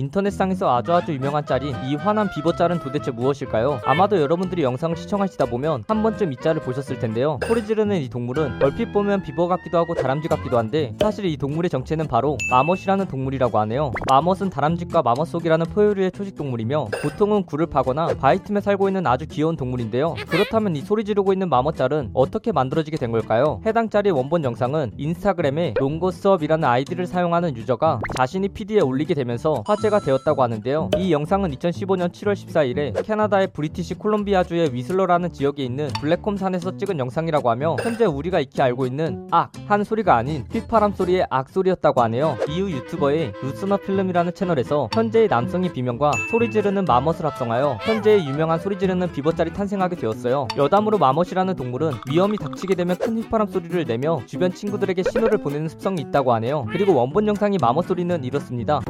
인터넷상에서 아주 아주 유명한 짤인 이 화난 비버 짤은 도대체 무엇일까요? 아마도 여러분들이 영상을 시청하시다 보면 한 번쯤 이 짤을 보셨을 텐데요. 소리 지르는 이 동물은 얼핏 보면 비버 같기도 하고 다람쥐 같기도 한데 사실 이 동물의 정체는 바로 마멋이라는 동물이라고 하네요. 마멋은 다람쥐과 마멋속이라는 포유류의 초식 동물이며 보통은 굴을 파거나 바위 틈에 살고 있는 아주 귀여운 동물인데요. 그렇다면 이 소리 지르고 있는 마멋 짤은 어떻게 만들어지게 된 걸까요? 해당 짤의 원본 영상은 인스타그램에 롱고스업이라는 아이디를 사용하는 유저가 자신의 feed에 올리게 되면서 화제가 되었다고 하는데요. 이 영상은 2015년 7월 14일에 캐나다의 브리티시 콜롬비아주의 휘슬러라는 지역에 있는 블랙콤 산에서 찍은 영상이라고 하며 현재 우리가 익히 알고 있는 악, 한 소리가 아닌 휘파람 소리의 악 소리였다고 하네요. 이후 유튜버의 루스너 필름이라는 채널에서 현재의 남성의 비명과 소리 지르는 마멋을 합성하여 현재의 유명한 소리 지르는 비버짤이 탄생하게 되었어요. 여담으로 마멋이라는 동물은 위험이 닥치게 되면 큰 휘파람 소리를 내며 주변 친구들에게 신호를 보내는 습성이 있다고 하네요. 그리고 원본 영상의 마멋 소리는 이렇습니다.